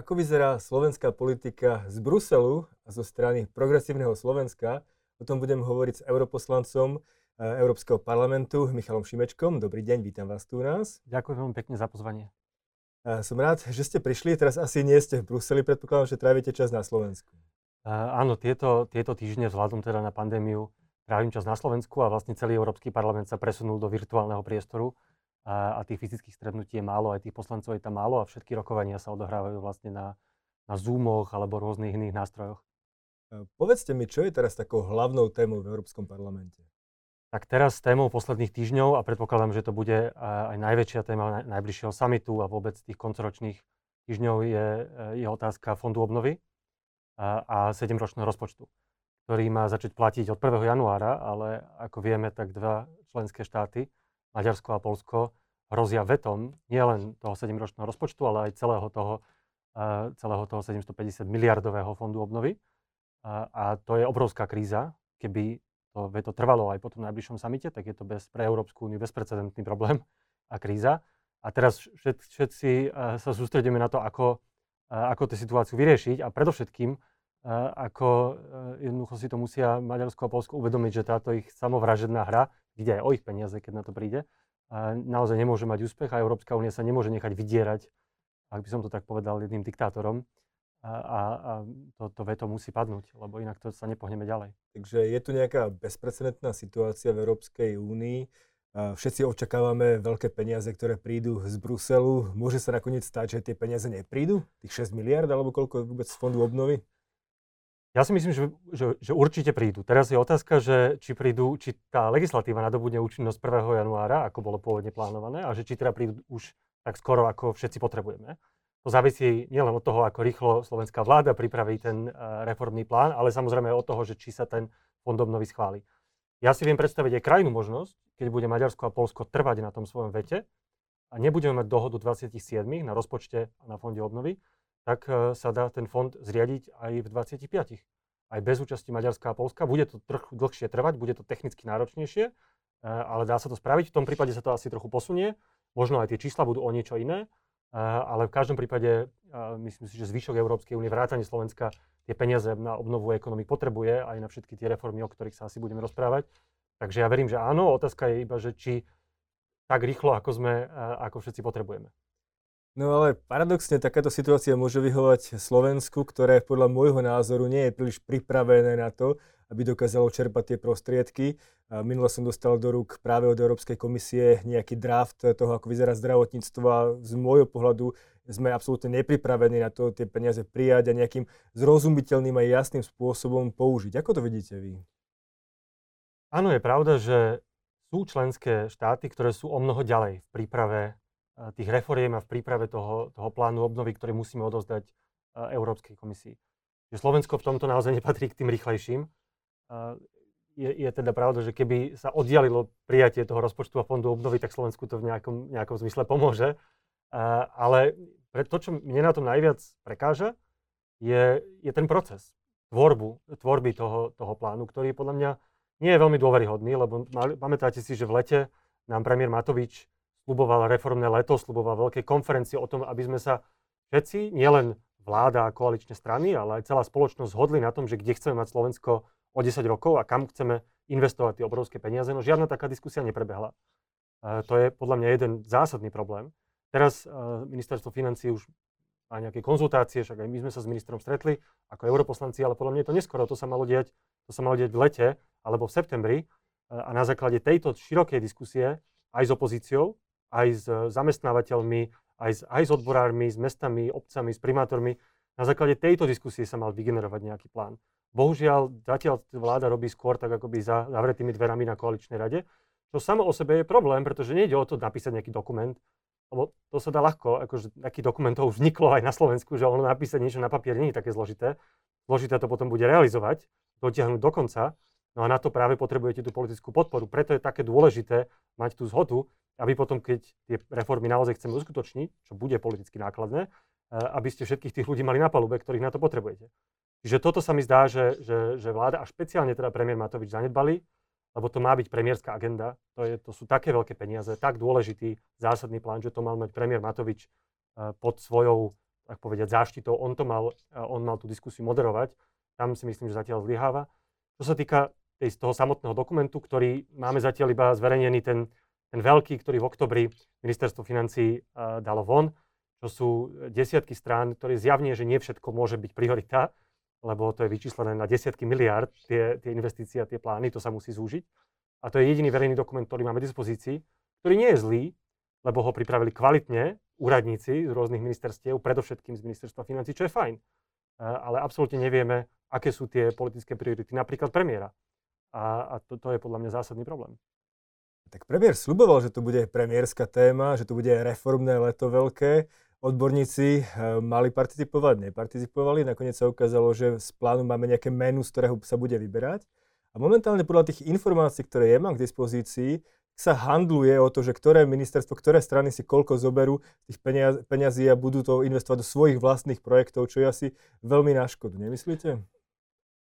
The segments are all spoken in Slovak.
Ako vyzerá slovenská politika z Bruselu a zo strany progresívneho Slovenska? O tom budem hovoriť s europoslancom eh, Európskeho parlamentu Michalom Šimečkom. Dobrý deň, vítam vás tu u nás. Ďakujem veľmi pekne za pozvanie. Eh, som rád, že ste prišli. Teraz asi nie ste v Bruseli, predpokladám, že trávite čas na Slovensku. Uh, áno, tieto, tieto týždne vzhľadom teda na pandémiu trávim čas na Slovensku a vlastne celý Európsky parlament sa presunul do virtuálneho priestoru a, a tých fyzických stretnutí je málo, aj tých poslancov je tam málo a všetky rokovania sa odohrávajú vlastne na, na Zoomoch alebo rôznych iných nástrojoch. E, povedzte mi, čo je teraz takou hlavnou témou v Európskom parlamente? Tak teraz témou posledných týždňov, a predpokladám, že to bude aj najväčšia téma najbližšieho samitu a vôbec tých koncoročných týždňov je, je otázka fondu obnovy a, a 7-ročného rozpočtu, ktorý má začať platiť od 1. januára, ale ako vieme, tak dva členské štáty, Maďarsko a Polsko hrozia vetom nielen toho 7-ročného rozpočtu, ale aj celého toho, celého toho 750 miliardového fondu obnovy. A, a to je obrovská kríza. Keby to veto trvalo aj po tom najbližšom samite, tak je to bez, pre Európsku úniu bezprecedentný problém a kríza. A teraz všet, všetci sa sústredíme na to, ako, ako tú situáciu vyriešiť a predovšetkým, ako jednoducho si to musia Maďarsko a Polsko uvedomiť, že táto ich samovražedná hra ide aj o ich peniaze, keď na to príde, naozaj nemôže mať úspech a Európska únia sa nemôže nechať vydierať, ak by som to tak povedal, jedným diktátorom. A, a, a to, to veto musí padnúť, lebo inak to sa nepohneme ďalej. Takže je tu nejaká bezprecedentná situácia v Európskej únii. Všetci očakávame veľké peniaze, ktoré prídu z Bruselu. Môže sa nakoniec stať, že tie peniaze neprídu? Tých 6 miliard alebo koľko vôbec z fondu obnovy? Ja si myslím, že, že, že určite prídu. Teraz je otázka, že či prídu, či tá legislatíva nadobudne účinnosť 1. januára, ako bolo pôvodne plánované, a že či teda prídu už tak skoro, ako všetci potrebujeme. To závisí nielen od toho, ako rýchlo slovenská vláda pripraví ten uh, reformný plán, ale samozrejme aj od toho, že či sa ten fond obnovy schváli. Ja si viem predstaviť aj krajnú možnosť, keď bude Maďarsko a Polsko trvať na tom svojom vete a nebudeme mať dohodu 27 na rozpočte a na fonde obnovy, tak e, sa dá ten fond zriadiť aj v 25. Aj bez účasti Maďarska a Polska. Bude to trochu dlhšie trvať, bude to technicky náročnejšie, e, ale dá sa to spraviť. V tom prípade sa to asi trochu posunie. Možno aj tie čísla budú o niečo iné, e, ale v každom prípade myslím si, že zvyšok Európskej únie, vrátane Slovenska, tie peniaze na obnovu ekonomik potrebuje aj na všetky tie reformy, o ktorých sa asi budeme rozprávať. Takže ja verím, že áno. Otázka je iba, že či tak rýchlo, ako sme, ako všetci potrebujeme. No ale paradoxne takáto situácia môže vyhovať Slovensku, ktoré podľa môjho názoru nie je príliš pripravené na to, aby dokázalo čerpať tie prostriedky. A som dostal do rúk práve od Európskej komisie nejaký draft toho, ako vyzerá zdravotníctvo a z môjho pohľadu sme absolútne nepripravení na to tie peniaze prijať a nejakým zrozumiteľným a jasným spôsobom použiť. Ako to vidíte vy? Áno, je pravda, že sú členské štáty, ktoré sú o mnoho ďalej v príprave tých reforiem a v príprave toho, toho plánu obnovy, ktorý musíme odozdať Európskej komisii. Že Slovensko v tomto naozaj nepatrí k tým rýchlejším. Je, je teda pravda, že keby sa oddialilo prijatie toho rozpočtu a fondu obnovy, tak Slovensku to v nejakom, nejakom zmysle pomôže. Ale to, čo mne na tom najviac prekáža, je, je ten proces tvorbu, tvorby toho, toho plánu, ktorý podľa mňa nie je veľmi dôveryhodný, lebo pamätáte si, že v lete nám premiér Matovič sluboval reformné leto, sluboval veľké konferencie o tom, aby sme sa všetci, nielen vláda a koaličné strany, ale aj celá spoločnosť zhodli na tom, že kde chceme mať Slovensko o 10 rokov a kam chceme investovať tie obrovské peniaze. No žiadna taká diskusia neprebehla. E, to je podľa mňa jeden zásadný problém. Teraz e, ministerstvo financí už má nejaké konzultácie, však aj my sme sa s ministrom stretli ako europoslanci, ale podľa mňa je to neskoro. To sa malo diať, to sa malo diať v lete alebo v septembri. E, a na základe tejto širokej diskusie aj s opozíciou, aj s zamestnávateľmi, aj s, aj s odborármi, s mestami, obcami, s primátormi. Na základe tejto diskusie sa mal vygenerovať nejaký plán. Bohužiaľ, zatiaľ vláda robí skôr tak akoby za zavretými dverami na koaličnej rade, čo samo o sebe je problém, pretože nejde o to napísať nejaký dokument, lebo to sa dá ľahko, akože taký dokumentov už vzniklo aj na Slovensku, že ono napísať niečo na papier nie je také zložité. Zložité to potom bude realizovať, dotiahnuť do konca. No a na to práve potrebujete tú politickú podporu. Preto je také dôležité mať tú zhodu, aby potom, keď tie reformy naozaj chceme uskutočniť, čo bude politicky nákladné, eh, aby ste všetkých tých ľudí mali na palube, ktorých na to potrebujete. Čiže toto sa mi zdá, že, že, že vláda a špeciálne teda premiér Matovič zanedbali, lebo to má byť premiérska agenda. To, je, to sú také veľké peniaze, tak dôležitý zásadný plán, že to mal mať premiér Matovič eh, pod svojou tak povedať, záštitou, on to mal, on mal tú diskusiu moderovať. Tam si myslím, že zatiaľ zlyháva. Čo sa týka tej, toho samotného dokumentu, ktorý máme zatiaľ iba zverejnený ten, ten veľký, ktorý v oktobri ministerstvo financí uh, dalo von, čo sú desiatky strán, ktoré zjavne, že nie všetko môže byť priorita, lebo to je vyčíslené na desiatky miliárd, tie, tie investície a tie plány, to sa musí zúžiť. A to je jediný verejný dokument, ktorý máme v dispozícii, ktorý nie je zlý, lebo ho pripravili kvalitne úradníci z rôznych ministerstiev, predovšetkým z ministerstva financí, čo je fajn. Ale absolútne nevieme, aké sú tie politické priority, napríklad premiéra. A, a to, to je podľa mňa zásadný problém. Tak premiér sluboval, že to bude premiérska téma, že to bude reformné leto veľké. Odborníci e, mali participovať, neparticipovali. Nakoniec sa ukázalo, že z plánu máme nejaké menu, z ktorého sa bude vyberať. A momentálne podľa tých informácií, ktoré ja mám k dispozícii, sa handluje o to, že ktoré ministerstvo, ktoré strany si koľko zoberú tých peniaz, a budú to investovať do svojich vlastných projektov, čo je asi veľmi na škodu, nemyslíte?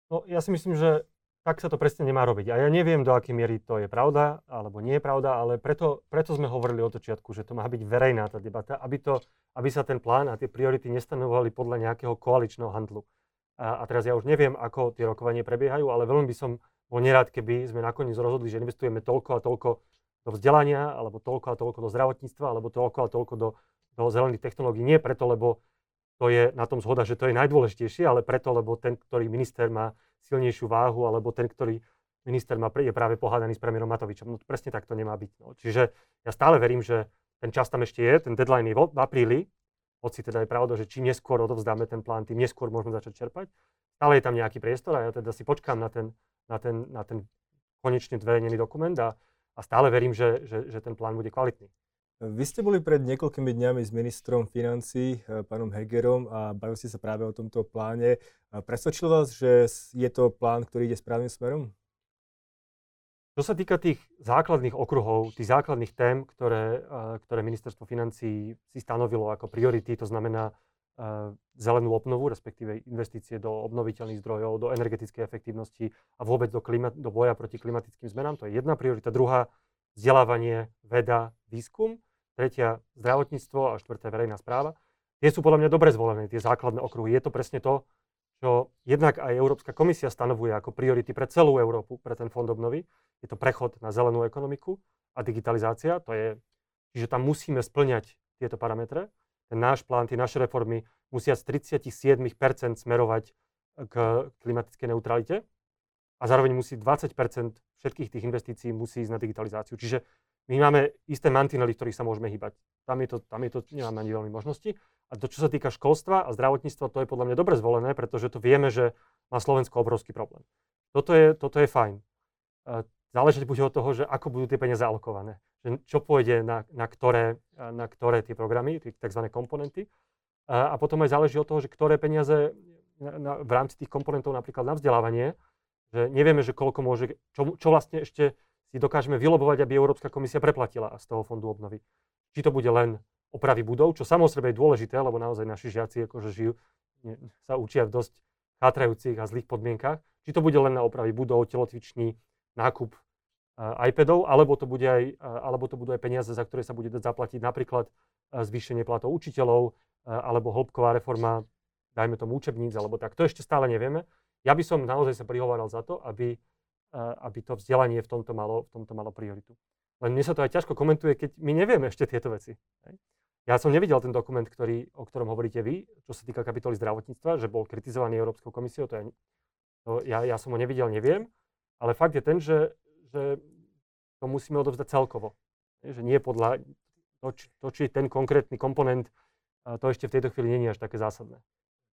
No, ja si myslím, že tak sa to presne nemá robiť. A ja neviem, do akej miery to je pravda, alebo nie je pravda, ale preto, preto sme hovorili od začiatku, že to má byť verejná tá debata, aby, to, aby sa ten plán a tie priority nestanovali podľa nejakého koaličného handlu. A, a teraz ja už neviem, ako tie rokovanie prebiehajú, ale veľmi by som bol nerád, keby sme nakoniec rozhodli, že investujeme toľko a toľko do vzdelania, alebo toľko a toľko do zdravotníctva, alebo toľko a toľko do, do zelených technológií. Nie preto, lebo to je na tom zhoda, že to je najdôležitejšie, ale preto, lebo ten, ktorý minister má silnejšiu váhu, alebo ten, ktorý minister má, je práve pohádaný s premiérom Matovičom. No presne tak to nemá byť. No. Čiže ja stále verím, že ten čas tam ešte je, ten deadline je v, apríli, hoci teda je pravda, že čím neskôr odovzdáme ten plán, tým neskôr môžeme začať čerpať. Stále je tam nejaký priestor a ja teda si počkám na ten, na ten, na ten konečne zverejnený dokument a a stále verím, že, že, že ten plán bude kvalitný. Vy ste boli pred niekoľkými dňami s ministrom financí, eh, pánom Hegerom, a bavili ste sa práve o tomto pláne. Presvedčil vás, že je to plán, ktorý ide správnym smerom? Čo sa týka tých základných okruhov, tých základných tém, ktoré, eh, ktoré ministerstvo financí si stanovilo ako priority, to znamená zelenú obnovu, respektíve investície do obnoviteľných zdrojov, do energetickej efektívnosti a vôbec do, klima, do boja proti klimatickým zmenám. To je jedna priorita. Druhá, vzdelávanie, veda, výskum. Tretia, zdravotníctvo a štvrté, verejná správa. Tie sú podľa mňa dobre zvolené, tie základné okruhy. Je to presne to, čo jednak aj Európska komisia stanovuje ako priority pre celú Európu, pre ten fond obnovy. Je to prechod na zelenú ekonomiku a digitalizácia. To je, čiže tam musíme splňať tieto parametre ten náš plán, tie naše reformy musia z 37% smerovať k klimatickej neutralite a zároveň musí 20% všetkých tých investícií musí ísť na digitalizáciu. Čiže my máme isté mantinely, v ktorých sa môžeme hýbať. Tam je to, tam je to nemáme ani veľmi možnosti. A to, čo sa týka školstva a zdravotníctva, to je podľa mňa dobre zvolené, pretože to vieme, že má Slovensko obrovský problém. Toto je, toto je fajn. Záležať bude od toho, že ako budú tie peniaze alokované čo pôjde na, na, ktoré, na ktoré tie programy, tie tzv. komponenty. A potom aj záleží od toho, že ktoré peniaze na, na, v rámci tých komponentov napríklad na vzdelávanie, že nevieme, že koľko môže, čo, čo vlastne ešte si dokážeme vylobovať, aby Európska komisia preplatila z toho fondu obnovy. Či to bude len opravy budov, čo samozrejme je dôležité, lebo naozaj naši žiaci akože žijú, sa učia v dosť chátrajúcich a zlých podmienkach. Či to bude len na opravy budov, telotviční, nákup iPadov, alebo to, bude aj, alebo to budú aj peniaze, za ktoré sa bude dať zaplatiť napríklad zvýšenie platov učiteľov, alebo hĺbková reforma, dajme tomu učebníc, alebo tak. To ešte stále nevieme. Ja by som naozaj sa prihováral za to, aby, aby to vzdelanie v tomto, malo, v tomto malo prioritu. Len mne sa to aj ťažko komentuje, keď my nevieme ešte tieto veci. Ja som nevidel ten dokument, ktorý, o ktorom hovoríte vy, čo sa týka kapitoly zdravotníctva, že bol kritizovaný Európskou komisiou, to, je, to ja, ja som ho nevidel, neviem. Ale fakt je ten, že že to musíme odovzdať celkovo. Že nie podľa to, či, to, či ten konkrétny komponent, to ešte v tejto chvíli nie je až také zásadné.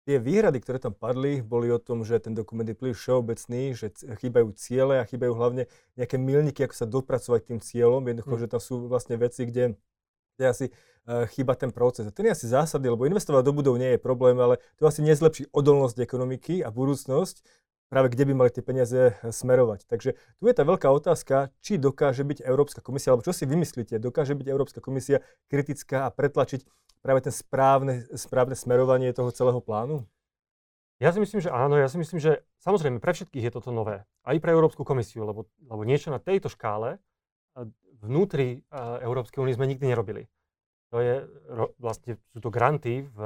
Tie výhrady, ktoré tam padli, boli o tom, že ten dokument je príliš všeobecný, že chýbajú ciele a chýbajú hlavne nejaké milníky, ako sa dopracovať tým cieľom. Jednoducho, mm. že tam sú vlastne veci, kde, kde asi uh, chýba ten proces. A ten je asi zásadný, lebo investovať do budov nie je problém, ale to asi nezlepší odolnosť ekonomiky a budúcnosť práve kde by mali tie peniaze eh, smerovať. Takže tu je tá veľká otázka, či dokáže byť Európska komisia, alebo čo si vymyslíte, dokáže byť Európska komisia kritická a pretlačiť práve ten správne, správne smerovanie toho celého plánu? Ja si myslím, že áno. Ja si myslím, že samozrejme pre všetkých je toto nové. Aj pre Európsku komisiu, lebo, lebo niečo na tejto škále vnútri uh, Európskej únie sme nikdy nerobili. to je, vlastne sú to granty v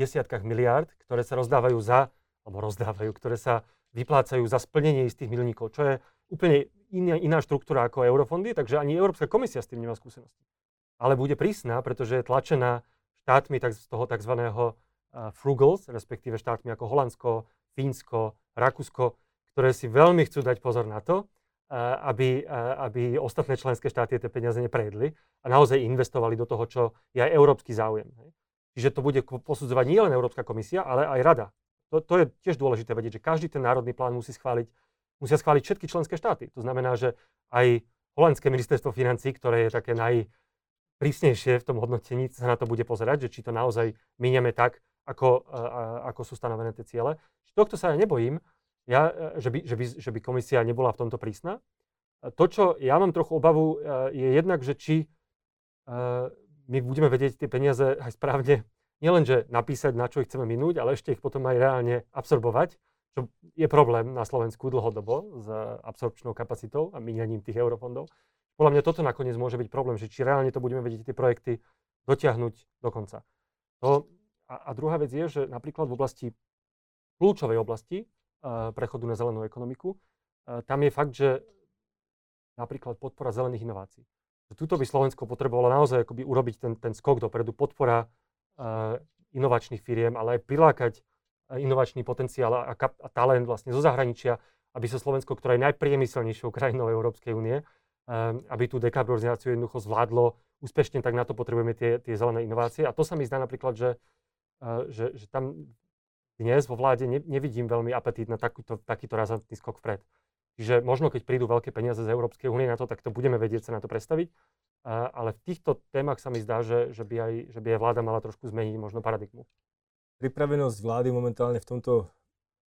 desiatkách miliárd, ktoré sa rozdávajú za, alebo rozdávajú, ktoré sa vyplácajú za splnenie istých milníkov, čo je úplne iná, iná štruktúra ako eurofondy, takže ani Európska komisia s tým nemá skúsenosti. Ale bude prísna, pretože je tlačená štátmi tak, z toho tzv. frugals, respektíve štátmi ako Holandsko, Fínsko, Rakúsko, ktoré si veľmi chcú dať pozor na to, aby, aby ostatné členské štáty tie peniaze neprejedli a naozaj investovali do toho, čo je aj európsky záujem. Čiže to bude posudzovať nielen Európska komisia, ale aj Rada. To, to je tiež dôležité vedieť, že každý ten národný plán musí schváliť musia schváliť všetky členské štáty. To znamená, že aj holandské ministerstvo financí, ktoré je také najprísnejšie v tom hodnotení, sa na to bude pozerať, že či to naozaj míňame tak, ako, ako sú stanovené tie ciele. Tohto sa ja nebojím, ja, že, by, že, by, že by komisia nebola v tomto prísna. To, čo ja mám trochu obavu, je jednak, že či my budeme vedieť tie peniaze aj správne nielenže napísať, na čo ich chceme minúť, ale ešte ich potom aj reálne absorbovať čo je problém na Slovensku dlhodobo s absorpčnou kapacitou a míňaním tých eurofondov. Podľa mňa toto nakoniec môže byť problém, že či reálne to budeme vedieť tie projekty dotiahnuť do konca. To, a, a druhá vec je, že napríklad v oblasti kľúčovej oblasti uh, prechodu na zelenú ekonomiku, uh, tam je fakt, že napríklad podpora zelených inovácií. Tuto by Slovensko potrebovalo naozaj akoby urobiť ten, ten skok dopredu, podpora inovačných firiem, ale aj prilákať inovačný potenciál a, a talent vlastne zo zahraničia, aby sa Slovensko, ktoré je najpriemyselnejšou krajinou Európskej únie, um, aby tú dekarbonizáciu jednoducho zvládlo úspešne, tak na to potrebujeme tie, tie zelené inovácie. A to sa mi zdá napríklad, že, že, že tam dnes vo vláde ne, nevidím veľmi apetít na takýto, takýto razantný skok vpred. Čiže možno, keď prídu veľké peniaze z Európskej únie na to, tak to budeme vedieť sa na to predstaviť. Ale v týchto témach sa mi zdá, že, že, by aj, že by aj vláda mala trošku zmeniť možno paradigmu pripravenosť vlády momentálne v tomto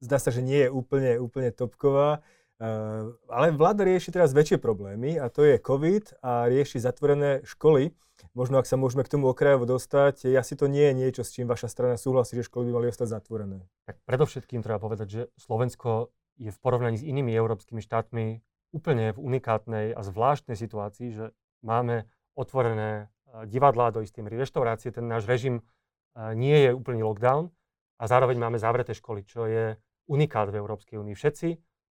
zdá sa, že nie je úplne, úplne topková. Uh, ale vláda rieši teraz väčšie problémy a to je COVID a rieši zatvorené školy. Možno ak sa môžeme k tomu okrajovo dostať, asi to nie je niečo, s čím vaša strana súhlasí, že školy by mali ostať zatvorené. Tak predovšetkým treba povedať, že Slovensko je v porovnaní s inými európskymi štátmi úplne v unikátnej a zvláštnej situácii, že máme otvorené divadlá do istej miery, reštaurácie, ten náš režim nie je úplný lockdown a zároveň máme zavreté školy, čo je unikát v Európskej únii. Všetci,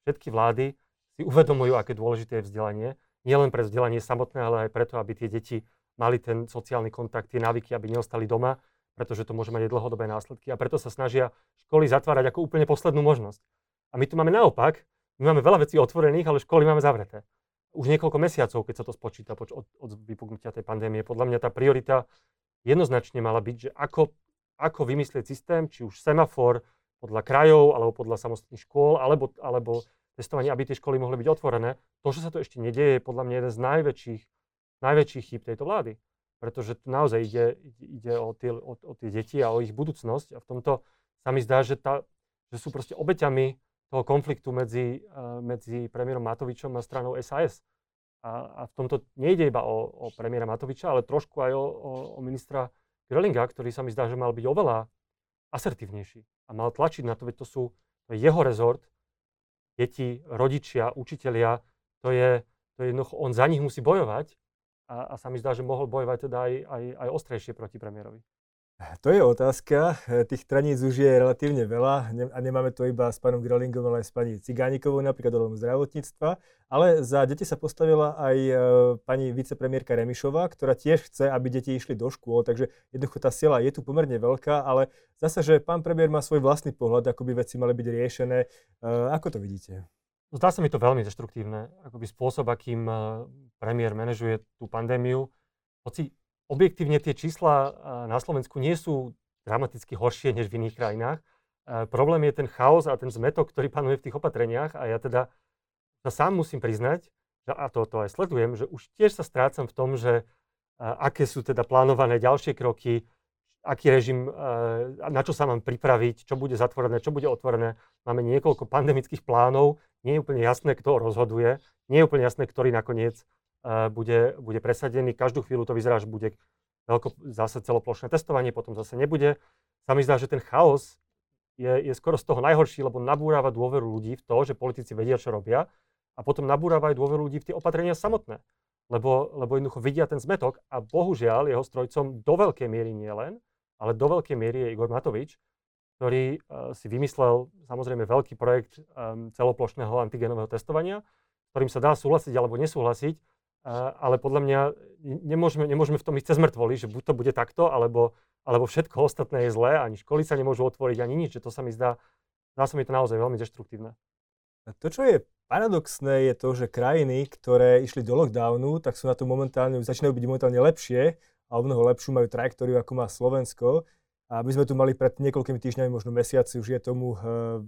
všetky vlády si uvedomujú, aké dôležité je vzdelanie. Nielen pre vzdelanie samotné, ale aj preto, aby tie deti mali ten sociálny kontakt, tie návyky, aby neostali doma, pretože to môže mať dlhodobé následky. A preto sa snažia školy zatvárať ako úplne poslednú možnosť. A my tu máme naopak, my máme veľa vecí otvorených, ale školy máme zavreté. Už niekoľko mesiacov, keď sa to spočíta od, od vypuknutia tej pandémie. Podľa mňa tá priorita jednoznačne mala byť, že ako, ako vymyslieť systém, či už semafor podľa krajov, alebo podľa samostatných škôl, alebo, alebo testovanie, aby tie školy mohli byť otvorené. To, že sa to ešte nedieje, je podľa mňa jeden z najväčších, najväčších chýb tejto vlády. Pretože tu naozaj ide, ide o, tie, o, o tie deti a o ich budúcnosť. A v tomto sa mi zdá, že, tá, že sú proste obeťami toho konfliktu medzi, uh, medzi premiérom Matovičom a stranou SAS. A, a v tomto nejde iba o, o premiéra Matoviča, ale trošku aj o, o, o ministra Grölinga, ktorý sa mi zdá, že mal byť oveľa asertívnejší a mal tlačiť na to, veď to sú to je jeho rezort, deti, rodičia, učitelia, to je, to je jednoducho, on za nich musí bojovať a, a sa mi zdá, že mohol bojovať teda aj, aj, aj ostrejšie proti premiérovi. To je otázka. Tých traníc už je relatívne veľa a nemáme to iba s pánom Grolingom, ale aj s pani Cigánikovou, napríklad do zdravotníctva. Ale za deti sa postavila aj e, pani vicepremiérka Remišová, ktorá tiež chce, aby deti išli do škôl, takže jednoducho tá sila je tu pomerne veľká, ale zase, že pán premiér má svoj vlastný pohľad, ako by veci mali byť riešené. E, ako to vidíte? Zdá sa mi to veľmi deštruktívne, akoby spôsob, akým e, premiér manažuje tú pandémiu. Hoci objektívne tie čísla na Slovensku nie sú dramaticky horšie než v iných krajinách. Problém je ten chaos a ten zmetok, ktorý panuje v tých opatreniach a ja teda sa sám musím priznať, že, a to, to aj sledujem, že už tiež sa strácam v tom, že aké sú teda plánované ďalšie kroky, aký režim, na čo sa mám pripraviť, čo bude zatvorené, čo bude otvorené. Máme niekoľko pandemických plánov, nie je úplne jasné, kto rozhoduje, nie je úplne jasné, ktorý nakoniec bude, bude presadený. Každú chvíľu to vyzerá, že bude veľko, zase celoplošné testovanie, potom zase nebude. Sa mi zdá, že ten chaos je, je skoro z toho najhorší, lebo nabúrava dôveru ľudí v to, že politici vedia, čo robia a potom nabúrava aj dôveru ľudí v tie opatrenia samotné. lebo, lebo jednoducho vidia ten zmetok a bohužiaľ jeho strojcom do veľkej miery nie len, ale do veľkej miery je Igor Matovič, ktorý uh, si vymyslel samozrejme veľký projekt um, celoplošného antigenového testovania, ktorým sa dá súhlasiť alebo nesúhlasiť, ale podľa mňa nemôžeme, nemôžeme v tom ísť cez mŕtvoli, že buď to bude takto, alebo, alebo všetko ostatné je zlé, ani školy sa nemôžu otvoriť, ani nič, že to sa mi zdá, zdá sa mi to naozaj veľmi deštruktívne. To, čo je paradoxné, je to, že krajiny, ktoré išli do lockdownu, tak sú na to momentálne, začínajú byť momentálne lepšie a o mnoho lepšiu majú trajektóriu, ako má Slovensko. A my sme tu mali pred niekoľkými týždňami, možno mesiaci, už je tomu eh,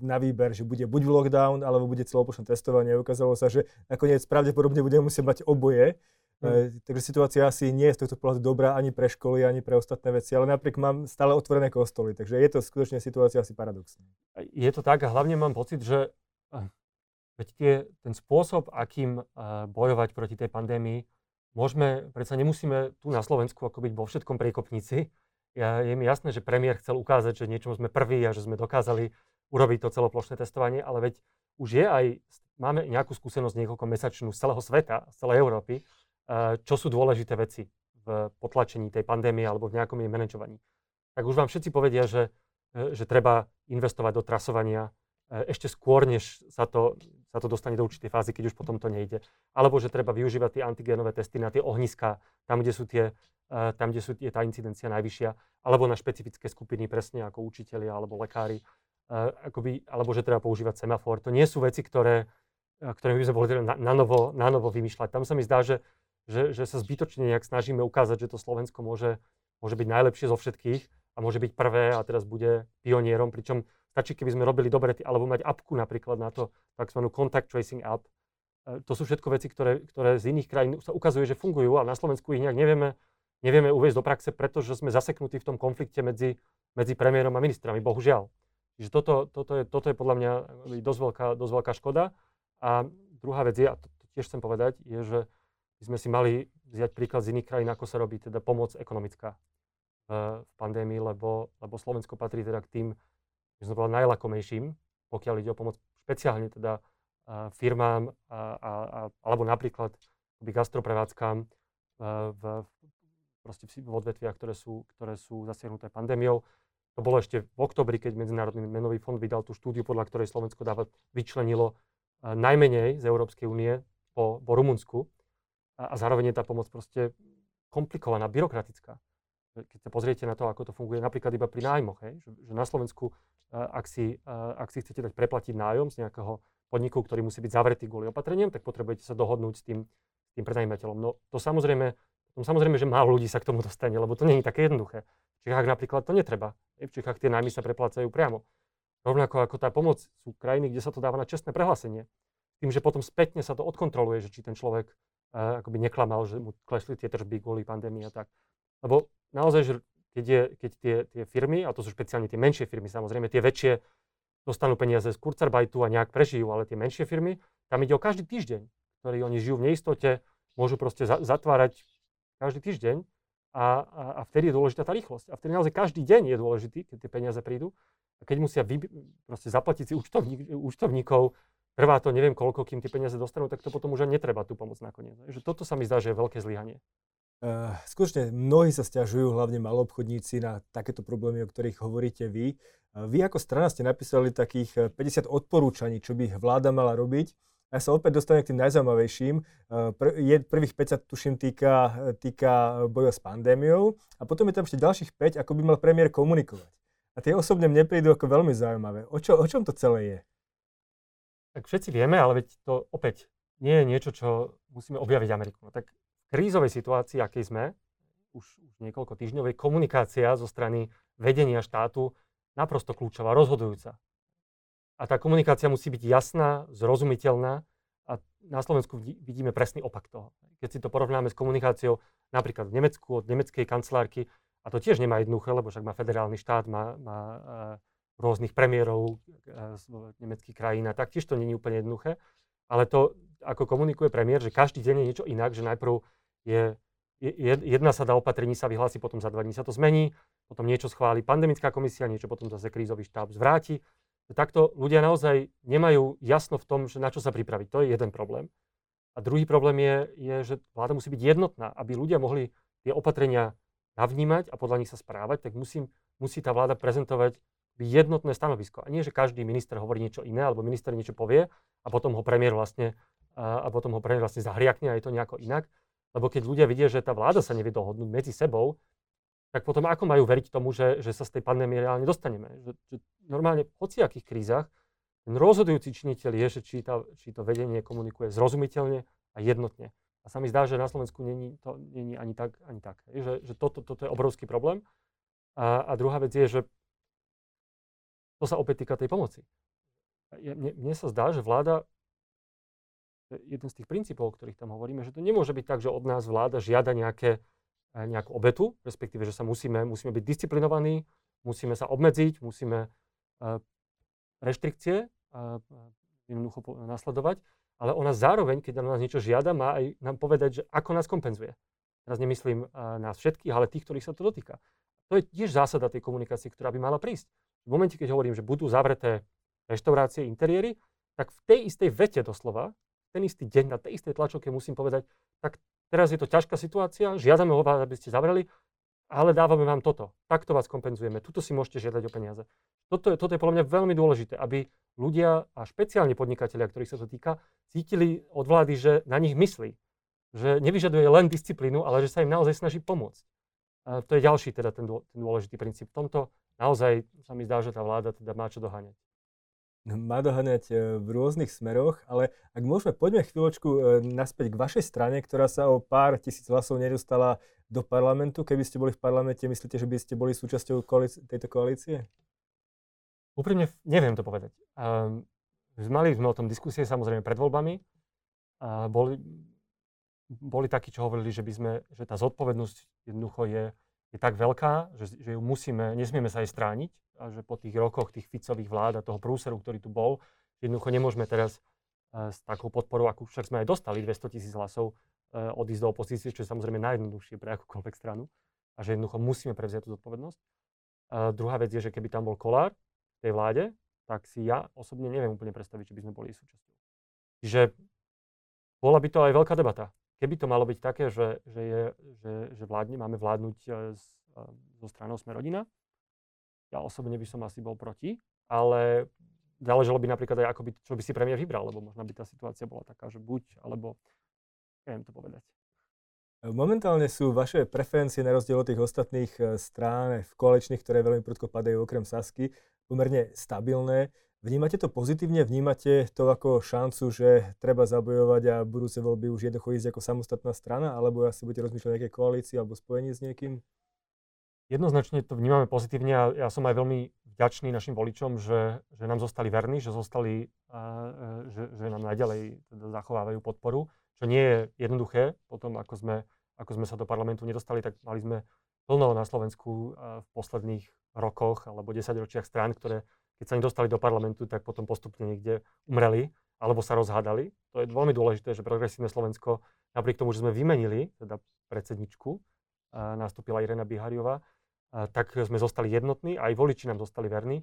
na výber, že bude buď lockdown, alebo bude celoplošné testovanie. Ukázalo sa, že nakoniec pravdepodobne budeme musieť mať oboje. Mm. takže situácia asi nie je z tohto pohľadu dobrá ani pre školy, ani pre ostatné veci, ale napriek mám stále otvorené kostoly, takže je to skutočne situácia asi paradoxná. Je to tak a hlavne mám pocit, že eh, Veď tie, ten spôsob, akým bojovať proti tej pandémii, môžeme, predsa nemusíme tu na Slovensku ako byť vo všetkom priekopníci. Ja, je mi jasné, že premiér chcel ukázať, že niečom sme prví a že sme dokázali urobiť to celoplošné testovanie, ale veď už je aj, máme nejakú skúsenosť niekoľko mesačnú z celého sveta, z celej Európy, uh, čo sú dôležité veci v potlačení tej pandémie alebo v nejakom jej manažovaní. Tak už vám všetci povedia, že, e, že treba investovať do trasovania, E, ešte skôr, než sa to, sa to dostane do určitej fázy, keď už potom to nejde. Alebo že treba využívať tie antigenové testy na tie ohniska, tam, kde sú tie, e, tam, kde sú, je tá incidencia najvyššia, alebo na špecifické skupiny, presne ako učitelia alebo lekári, e, akoby, alebo že treba používať semafor. To nie sú veci, ktoré, ktoré by sme boli na, na, novo, na novo vymýšľať. Tam sa mi zdá, že, že, že sa zbytočne nejak snažíme ukázať, že to Slovensko môže, môže byť najlepšie zo všetkých a môže byť prvé a teraz bude pionierom, pričom Stačí, keby sme robili dobre, alebo mať apku napríklad na to, tzv. contact tracing app. E, to sú všetko veci, ktoré, ktoré z iných krajín sa ukazuje, že fungujú, ale na Slovensku ich nejak nevieme, nevieme uviezť do praxe, pretože sme zaseknutí v tom konflikte medzi, medzi premiérom a ministrami, bohužiaľ. Čiže toto, toto, je, toto je podľa mňa dosť veľká, dosť veľká škoda. A druhá vec je, a to, tiež chcem povedať, je, že by sme si mali vziať príklad z iných krajín, ako sa robí teda pomoc ekonomická v, v pandémii, lebo, lebo Slovensko patrí teda k tým by som povedal, najlakomejším, pokiaľ ide o pomoc špeciálne teda firmám, a, a, a, alebo napríklad gastroprevádzkám uh, v, proste v odvetviach, ktoré sú, ktoré sú zasiahnuté pandémiou. To bolo ešte v oktobri, keď Medzinárodný menový fond vydal tú štúdiu, podľa ktorej Slovensko dáva, vyčlenilo najmenej z Európskej únie po, po Rumunsku. A, a zároveň je tá pomoc proste komplikovaná, byrokratická keď sa pozriete na to, ako to funguje napríklad iba pri nájmoch, hej, že, že na Slovensku, ak si, ak si chcete dať preplatiť nájom z nejakého podniku, ktorý musí byť zavretý kvôli opatreniam, tak potrebujete sa dohodnúť s tým, s tým prenajímateľom. No to samozrejme, to samozrejme, že málo ľudí sa k tomu dostane, lebo to nie je také jednoduché. V Čechách napríklad to netreba. V Čechách tie nájmy sa preplácajú priamo. Rovnako ako tá pomoc sú krajiny, kde sa to dáva na čestné prehlásenie. Tým, že potom spätne sa to odkontroluje, že či ten človek uh, akoby neklamal, že mu klesli tie tržby kvôli pandémii a tak. Lebo naozaj, že keď, je, keď tie, tie firmy, a to sú špeciálne tie menšie firmy, samozrejme tie väčšie dostanú peniaze z Kurzarbeitu a nejak prežijú, ale tie menšie firmy, tam ide o každý týždeň, ktorý oni žijú v neistote, môžu proste za, zatvárať každý týždeň a, a, a vtedy je dôležitá tá rýchlosť. A vtedy naozaj každý deň je dôležitý, keď tie peniaze prídu. A keď musia vy, proste zaplatiť si účtovník, účtovníkov, trvá to neviem koľko, kým tie peniaze dostanú, tak to potom už netreba tú pomoc nakoniec. Že toto sa mi zdá, že je veľké zlyhanie. Uh, skutočne mnohí sa stiažujú, hlavne malobchodníci, na takéto problémy, o ktorých hovoríte vy. Uh, vy ako strana ste napísali takých 50 eh, odporúčaní, čo by vláda mala robiť. Ja sa opäť dostanem k tým najzaujímavejším. Prvých 50 tuším týka, týka boja s pandémiou a potom je tam ešte ďalších 5, ako by mal premiér komunikovať. A tie osobne mne prídu ako veľmi zaujímavé. O, čo, o čom to celé je? Tak všetci vieme, ale veď to opäť nie je niečo, čo musíme objaviť Ameriku. No tak krízovej situácii, akej sme, už, už niekoľko týždňovej, komunikácia zo strany vedenia štátu naprosto kľúčová, rozhodujúca. A tá komunikácia musí byť jasná, zrozumiteľná a na Slovensku vidíme presný opak toho. Keď si to porovnáme s komunikáciou napríklad v Nemecku od nemeckej kancelárky, a to tiež nemá jednoduché, lebo však má federálny štát, má, má uh, rôznych premiérov uh, v nemeckých krajín a taktiež to je úplne jednoduché. Ale to, ako komunikuje premiér, že každý deň je niečo inak, že najprv je, jedna sada opatrení sa vyhlási, potom za dva dní sa to zmení, potom niečo schváli pandemická komisia, niečo potom zase krízový štáb zvráti. Takto ľudia naozaj nemajú jasno v tom, že na čo sa pripraviť. To je jeden problém. A druhý problém je, je, že vláda musí byť jednotná, aby ľudia mohli tie opatrenia navnímať a podľa nich sa správať, tak musí, musí tá vláda prezentovať jednotné stanovisko. A nie, že každý minister hovorí niečo iné, alebo minister niečo povie a potom ho premiér vlastne, a potom ho premiér vlastne zahriakne a je to nejako inak. Lebo keď ľudia vidia, že tá vláda sa nevie dohodnúť medzi sebou, tak potom ako majú veriť tomu, že, že sa z tej pandémie reálne dostaneme? Že, že normálne v hociakých krízach ten rozhodujúci činiteľ je, že či, tá, či to vedenie komunikuje zrozumiteľne a jednotne. A sa mi zdá, že na Slovensku není to není ani tak, ani tak. Že, že toto, toto je obrovský problém. A, a druhá vec je, že to sa opäť týka tej pomoci. Je, mne, mne sa zdá, že vláda, jeden z tých princípov, o ktorých tam hovoríme, že to nemôže byť tak, že od nás vláda žiada nejaké, eh, nejakú obetu, respektíve, že sa musíme, musíme byť disciplinovaní, musíme sa obmedziť, musíme uh, reštrikcie jednoducho nasledovať, ale ona zároveň, keď nám nás niečo žiada, má aj nám povedať, že ako nás kompenzuje. Teraz nemyslím nás všetkých, ale tých, ktorých sa to dotýka. To je tiež zásada tej komunikácie, ktorá by mala prísť. V momente, keď hovorím, že budú zavreté reštaurácie, interiéry, tak v tej istej vete doslova, ten istý deň na tej istej tlačovke musím povedať, tak teraz je to ťažká situácia, žiadame ho vás, aby ste zavreli, ale dávame vám toto. Takto vás kompenzujeme. Tuto si môžete žiadať o peniaze. Toto je, toto je podľa mňa veľmi dôležité, aby ľudia a špeciálne podnikatelia, ktorých sa to týka, cítili od vlády, že na nich myslí. Že nevyžaduje len disciplínu, ale že sa im naozaj snaží pomôcť. A to je ďalší teda ten, dôležitý princíp. V tomto naozaj sa mi zdá, že tá vláda teda má čo doháňať má doháňať e, v rôznych smeroch, ale ak môžeme, poďme chvíľočku e, naspäť k vašej strane, ktorá sa o pár tisíc hlasov nedostala do parlamentu. Keby ste boli v parlamente, myslíte, že by ste boli súčasťou koalície, tejto koalície? Úprimne neviem to povedať. Um, mali sme o tom diskusie samozrejme pred voľbami. Uh, boli, boli takí, čo hovorili, že, by sme, že tá zodpovednosť jednoducho je, je tak veľká, že, že ju musíme, nesmieme sa aj strániť a že po tých rokoch tých Ficových vlád a toho prúseru, ktorý tu bol, jednoducho nemôžeme teraz uh, s takou podporou, akú však sme aj dostali, 200 tisíc hlasov, uh, odísť do opozície, čo je samozrejme najjednoduchšie pre akúkoľvek stranu a že jednoducho musíme prevziať tú zodpovednosť. Uh, druhá vec je, že keby tam bol Kolár v tej vláde, tak si ja osobne neviem úplne predstaviť, či by sme boli súčasťou. Čiže bola by to aj veľká debata. Keby to malo byť také, že, že, je, že, že vládne, máme vládnuť z, zo stranou Smerodina, ja osobne by som asi bol proti, ale záležalo by napríklad aj, ako by, čo by si premiér vybral, lebo možno by tá situácia bola taká, že buď, alebo neviem to povedať. Momentálne sú vaše preferencie na rozdiel od tých ostatných eh, strán v koaličných, ktoré veľmi prudko padajú okrem Sasky, pomerne stabilné. Vnímate to pozitívne? Vnímate to ako šancu, že treba zabojovať a budúce voľby už jednoducho ísť ako samostatná strana? Alebo asi budete rozmýšľať o nejakej koalícii alebo spojení s niekým? Jednoznačne to vnímame pozitívne a ja som aj veľmi vďačný našim voličom, že, že nám zostali verní, že, zostali, že, že nám naďalej teda zachovávajú podporu, čo nie je jednoduché. Potom, ako sme, ako sme sa do parlamentu nedostali, tak mali sme plno na Slovensku v posledných rokoch alebo desaťročiach strán, ktoré keď sa nedostali do parlamentu, tak potom postupne niekde umreli alebo sa rozhádali. To je veľmi dôležité, že progresívne Slovensko, napriek tomu, že sme vymenili teda predsedničku, nastúpila Irena Bihariová, tak sme zostali jednotní aj voliči nám zostali verní,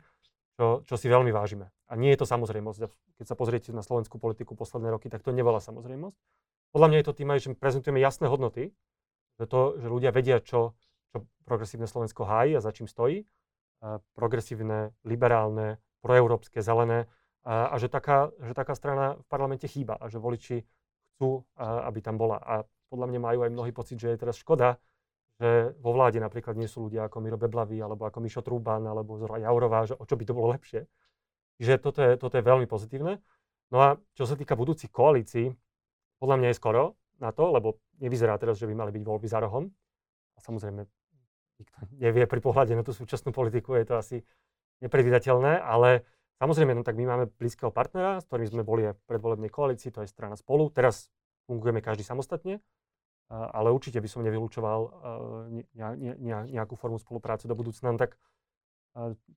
čo, čo si veľmi vážime. A nie je to samozrejmosť. Keď sa pozriete na slovenskú politiku posledné roky, tak to nebola samozrejmosť. Podľa mňa je to tým aj, že prezentujeme jasné hodnoty, že, to, že ľudia vedia, čo, čo progresívne Slovensko hájí a za čím stojí. Progresívne, liberálne, proeurópske, zelené. A, a že, taká, že taká strana v parlamente chýba a že voliči chcú, a, aby tam bola. A podľa mňa majú aj mnohý pocit, že je teraz škoda, že vo vláde napríklad nie sú ľudia ako Miro Beblavý, alebo ako Mišo Trúban, alebo Zora Jaurová, že o čo by to bolo lepšie. Čiže toto je, toto je veľmi pozitívne. No a čo sa týka budúcich koalícií, podľa mňa je skoro na to, lebo nevyzerá teraz, že by mali byť voľby za rohom. A samozrejme, nikto nevie pri pohľade na tú súčasnú politiku, je to asi nepredvídateľné, ale samozrejme, no tak my máme blízkeho partnera, s ktorým sme boli aj v predvolebnej koalícii, to je strana spolu. Teraz fungujeme každý samostatne, ale určite by som nevylúčoval nejakú formu spolupráce do budúcna. No tak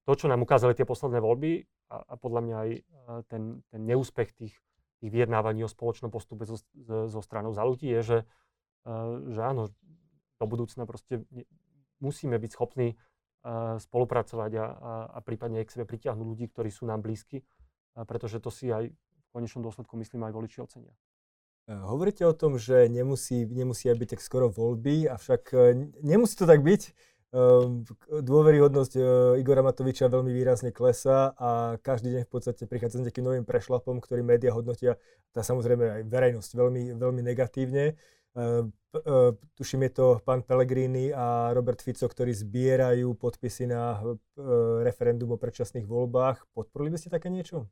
to, čo nám ukázali tie posledné voľby a, podľa mňa aj ten, ten neúspech tých, tých vyjednávaní o spoločnom postupe zo, zo stranou za ľudí je, že, že áno, do budúcna proste musíme byť schopní spolupracovať a, a, a prípadne aj k sebe pritiahnuť ľudí, ktorí sú nám blízki, pretože to si aj v konečnom dôsledku myslím aj voliči ocenia. Hovoríte o tom, že nemusí, nemusia byť tak skoro voľby, avšak nemusí to tak byť. Ehm, dôveryhodnosť Igora Matoviča veľmi výrazne klesá a každý deň v podstate prichádza s nejakým novým prešlapom, ktorý médiá hodnotia, tá samozrejme aj verejnosť veľmi, veľmi negatívne. Ehm, tuším, je to pán Pellegrini a Robert Fico, ktorí zbierajú podpisy na referendum o predčasných voľbách. Podporili by ste také niečo?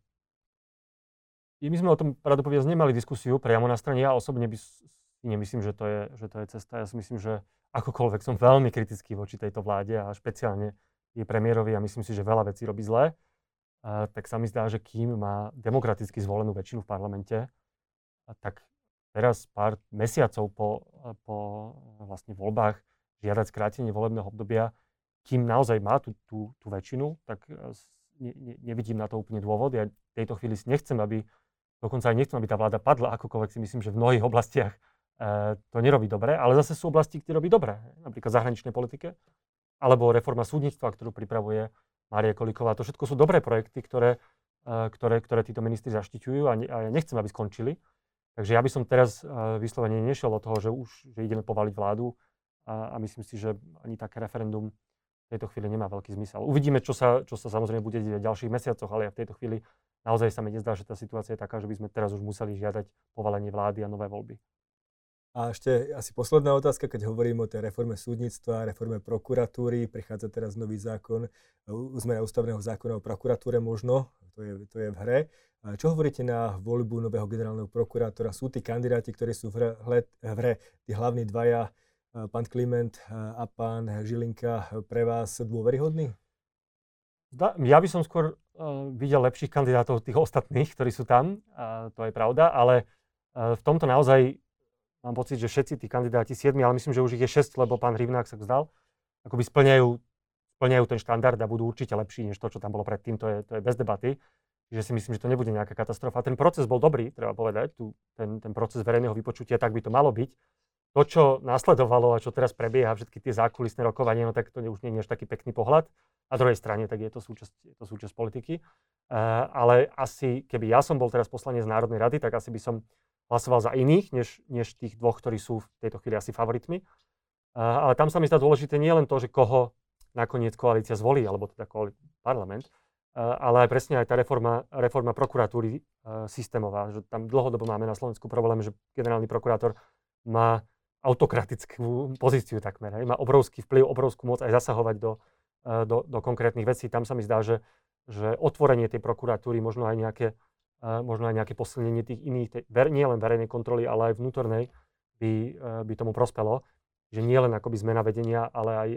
My sme o tom pravdopovedz nemali diskusiu priamo na strane. Ja osobne by nemyslím, že to, je, že to je cesta. Ja si myslím, že akokoľvek som veľmi kritický voči tejto vláde a špeciálne je premiérovi a myslím si, že veľa vecí robí zle, a, tak sa mi zdá, že kým má demokraticky zvolenú väčšinu v parlamente, tak teraz pár mesiacov po, po vlastne voľbách žiadať skrátenie volebného obdobia, kým naozaj má tú, tú, tú väčšinu, tak e, ne, ne, nevidím na to úplne dôvod. Ja v tejto chvíli nechcem, aby Dokonca aj nechcem, aby tá vláda padla, akokoľvek si myslím, že v mnohých oblastiach e, to nerobí dobre, ale zase sú oblasti, kde robí dobre, napríklad zahraničnej politike, alebo reforma súdnictva, ktorú pripravuje Mária Kolíková. To všetko sú dobré projekty, ktoré, e, ktoré, ktoré títo ministri zaštiťujú a, ne, a ja nechcem, aby skončili. Takže ja by som teraz e, vyslovene nešiel do toho, že už že ideme povaliť vládu a, a myslím si, že ani také referendum v tejto chvíli nemá veľký zmysel. Uvidíme, čo sa, čo sa samozrejme bude deť v ďalších mesiacoch, ale ja v tejto chvíli naozaj sa mi nezdá, že tá situácia je taká, že by sme teraz už museli žiadať povalenie vlády a nové voľby. A ešte asi posledná otázka, keď hovorím o tej reforme súdnictva, reforme prokuratúry, prichádza teraz nový zákon, zmena ústavného zákona o prokuratúre možno, to je, to je v hre. Čo hovoríte na voľbu nového generálneho prokurátora? Sú tí kandidáti, ktorí sú v hre, v hre tí hlavní dvaja, pán Kliment a pán Žilinka, pre vás dôveryhodní? Ja by som skôr videl lepších kandidátov tých ostatných, ktorí sú tam, to je pravda, ale v tomto naozaj mám pocit, že všetci tí kandidáti, 7, ale myslím, že už ich je 6, lebo pán Rivnák sa vzdal, akoby splňajú, splňajú ten štandard a budú určite lepší, než to, čo tam bolo predtým, to je, to je bez debaty. Čiže si myslím, že to nebude nejaká katastrofa. Ten proces bol dobrý, treba povedať, tu, ten, ten proces verejného vypočutia, tak by to malo byť to, čo nasledovalo a čo teraz prebieha, všetky tie zákulisné rokovania, no tak to už nie je až taký pekný pohľad. Na druhej strane, tak je to súčasť, je to súčasť politiky. Uh, ale asi, keby ja som bol teraz poslanec Národnej rady, tak asi by som hlasoval za iných, než, než tých dvoch, ktorí sú v tejto chvíli asi favoritmi. Uh, ale tam sa mi zdá dôležité nie len to, že koho nakoniec koalícia zvolí, alebo teda parlament, uh, ale aj presne aj tá reforma, reforma prokuratúry systémová. Že tam dlhodobo máme na Slovensku problém, že generálny prokurátor má autokratickú pozíciu takmer. Hej. Má obrovský vplyv, obrovskú moc aj zasahovať do, e, do, do konkrétnych vecí. Tam sa mi zdá, že, že otvorenie tej prokuratúry, možno aj nejaké, možno aj nejaké posilnenie tých iných, tej, nie len verejnej kontroly, ale aj vnútornej, by, e, by tomu prospelo že nie len akoby zmena vedenia, ale aj,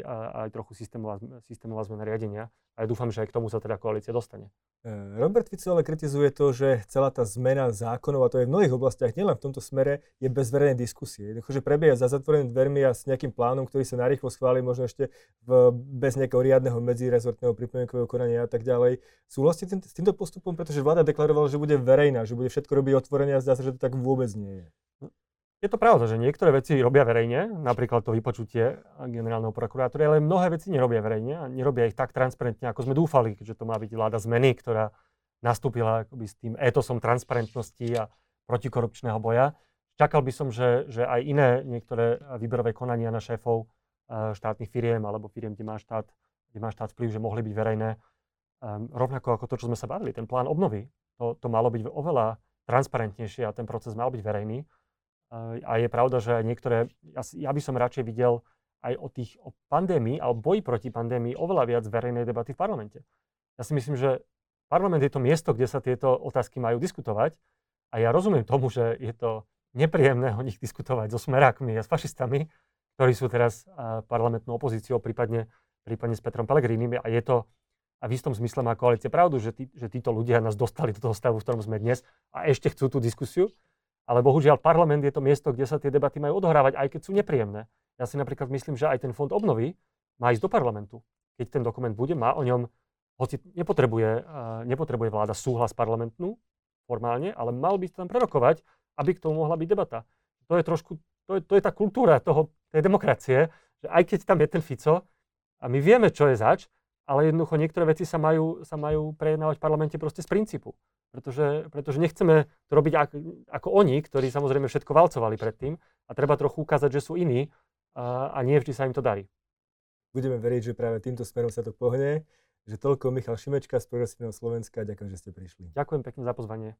aj trochu systémová, systémová zmena riadenia. A ja dúfam, že aj k tomu sa teda koalícia dostane. E, Robert Fico ale kritizuje to, že celá tá zmena zákonov, a to je v mnohých oblastiach, nielen v tomto smere, je bez verejnej diskusie. Jednoducho, že prebieha za zatvorenými dvermi a s nejakým plánom, ktorý sa narýchlo schváli, možno ešte v, bez nejakého riadneho medzirezortného pripomienkového konania a tak ďalej. Súhlasíte s týmto postupom, pretože vláda deklarovala, že bude verejná, že bude všetko robiť otvorene a zdá sa, že to tak vôbec nie je. Je to pravda, že niektoré veci robia verejne, napríklad to vypočutie generálneho prokurátora, ale mnohé veci nerobia verejne a nerobia ich tak transparentne, ako sme dúfali, keďže to má byť vláda zmeny, ktorá nastúpila akoby s tým étosom transparentnosti a protikorupčného boja. Čakal by som, že, že aj iné niektoré výberové konania na šéfov eh, štátnych firiem alebo firiem, kde má štát, kde má štát vplyv, že mohli byť verejné. Um, rovnako ako to, čo sme sa bavili, ten plán obnovy, to, to malo byť oveľa transparentnejšie a ten proces mal byť verejný. A je pravda, že niektoré, ja, by som radšej videl aj o tých o pandémii o boji proti pandémii oveľa viac verejnej debaty v parlamente. Ja si myslím, že parlament je to miesto, kde sa tieto otázky majú diskutovať a ja rozumiem tomu, že je to nepríjemné o nich diskutovať so smerákmi a s fašistami, ktorí sú teraz parlamentnou opozíciou, prípadne, prípadne s Petrom Pellegrinim a je to a v istom zmysle má koalícia pravdu, že, tí, že títo ľudia nás dostali do toho stavu, v ktorom sme dnes a ešte chcú tú diskusiu. Ale bohužiaľ parlament je to miesto, kde sa tie debaty majú odohrávať, aj keď sú nepríjemné. Ja si napríklad myslím, že aj ten fond obnovy má ísť do parlamentu. Keď ten dokument bude, má o ňom, hoci nepotrebuje, nepotrebuje vláda súhlas parlamentnú formálne, ale mal by sa tam prerokovať, aby k tomu mohla byť debata. To je trošku, to je, to je tá kultúra toho, tej demokracie, že aj keď tam je ten Fico a my vieme, čo je zač, ale jednoducho niektoré veci sa majú, sa majú prejednávať v parlamente proste z princípu. Pretože, pretože nechceme to robiť ako, ako oni, ktorí samozrejme všetko valcovali predtým a treba trochu ukázať, že sú iní a, a nie vždy sa im to darí. Budeme veriť, že práve týmto smerom sa to pohne. Že toľko Michal Šimečka z Progresívneho Slovenska. Ďakujem, že ste prišli. Ďakujem pekne za pozvanie.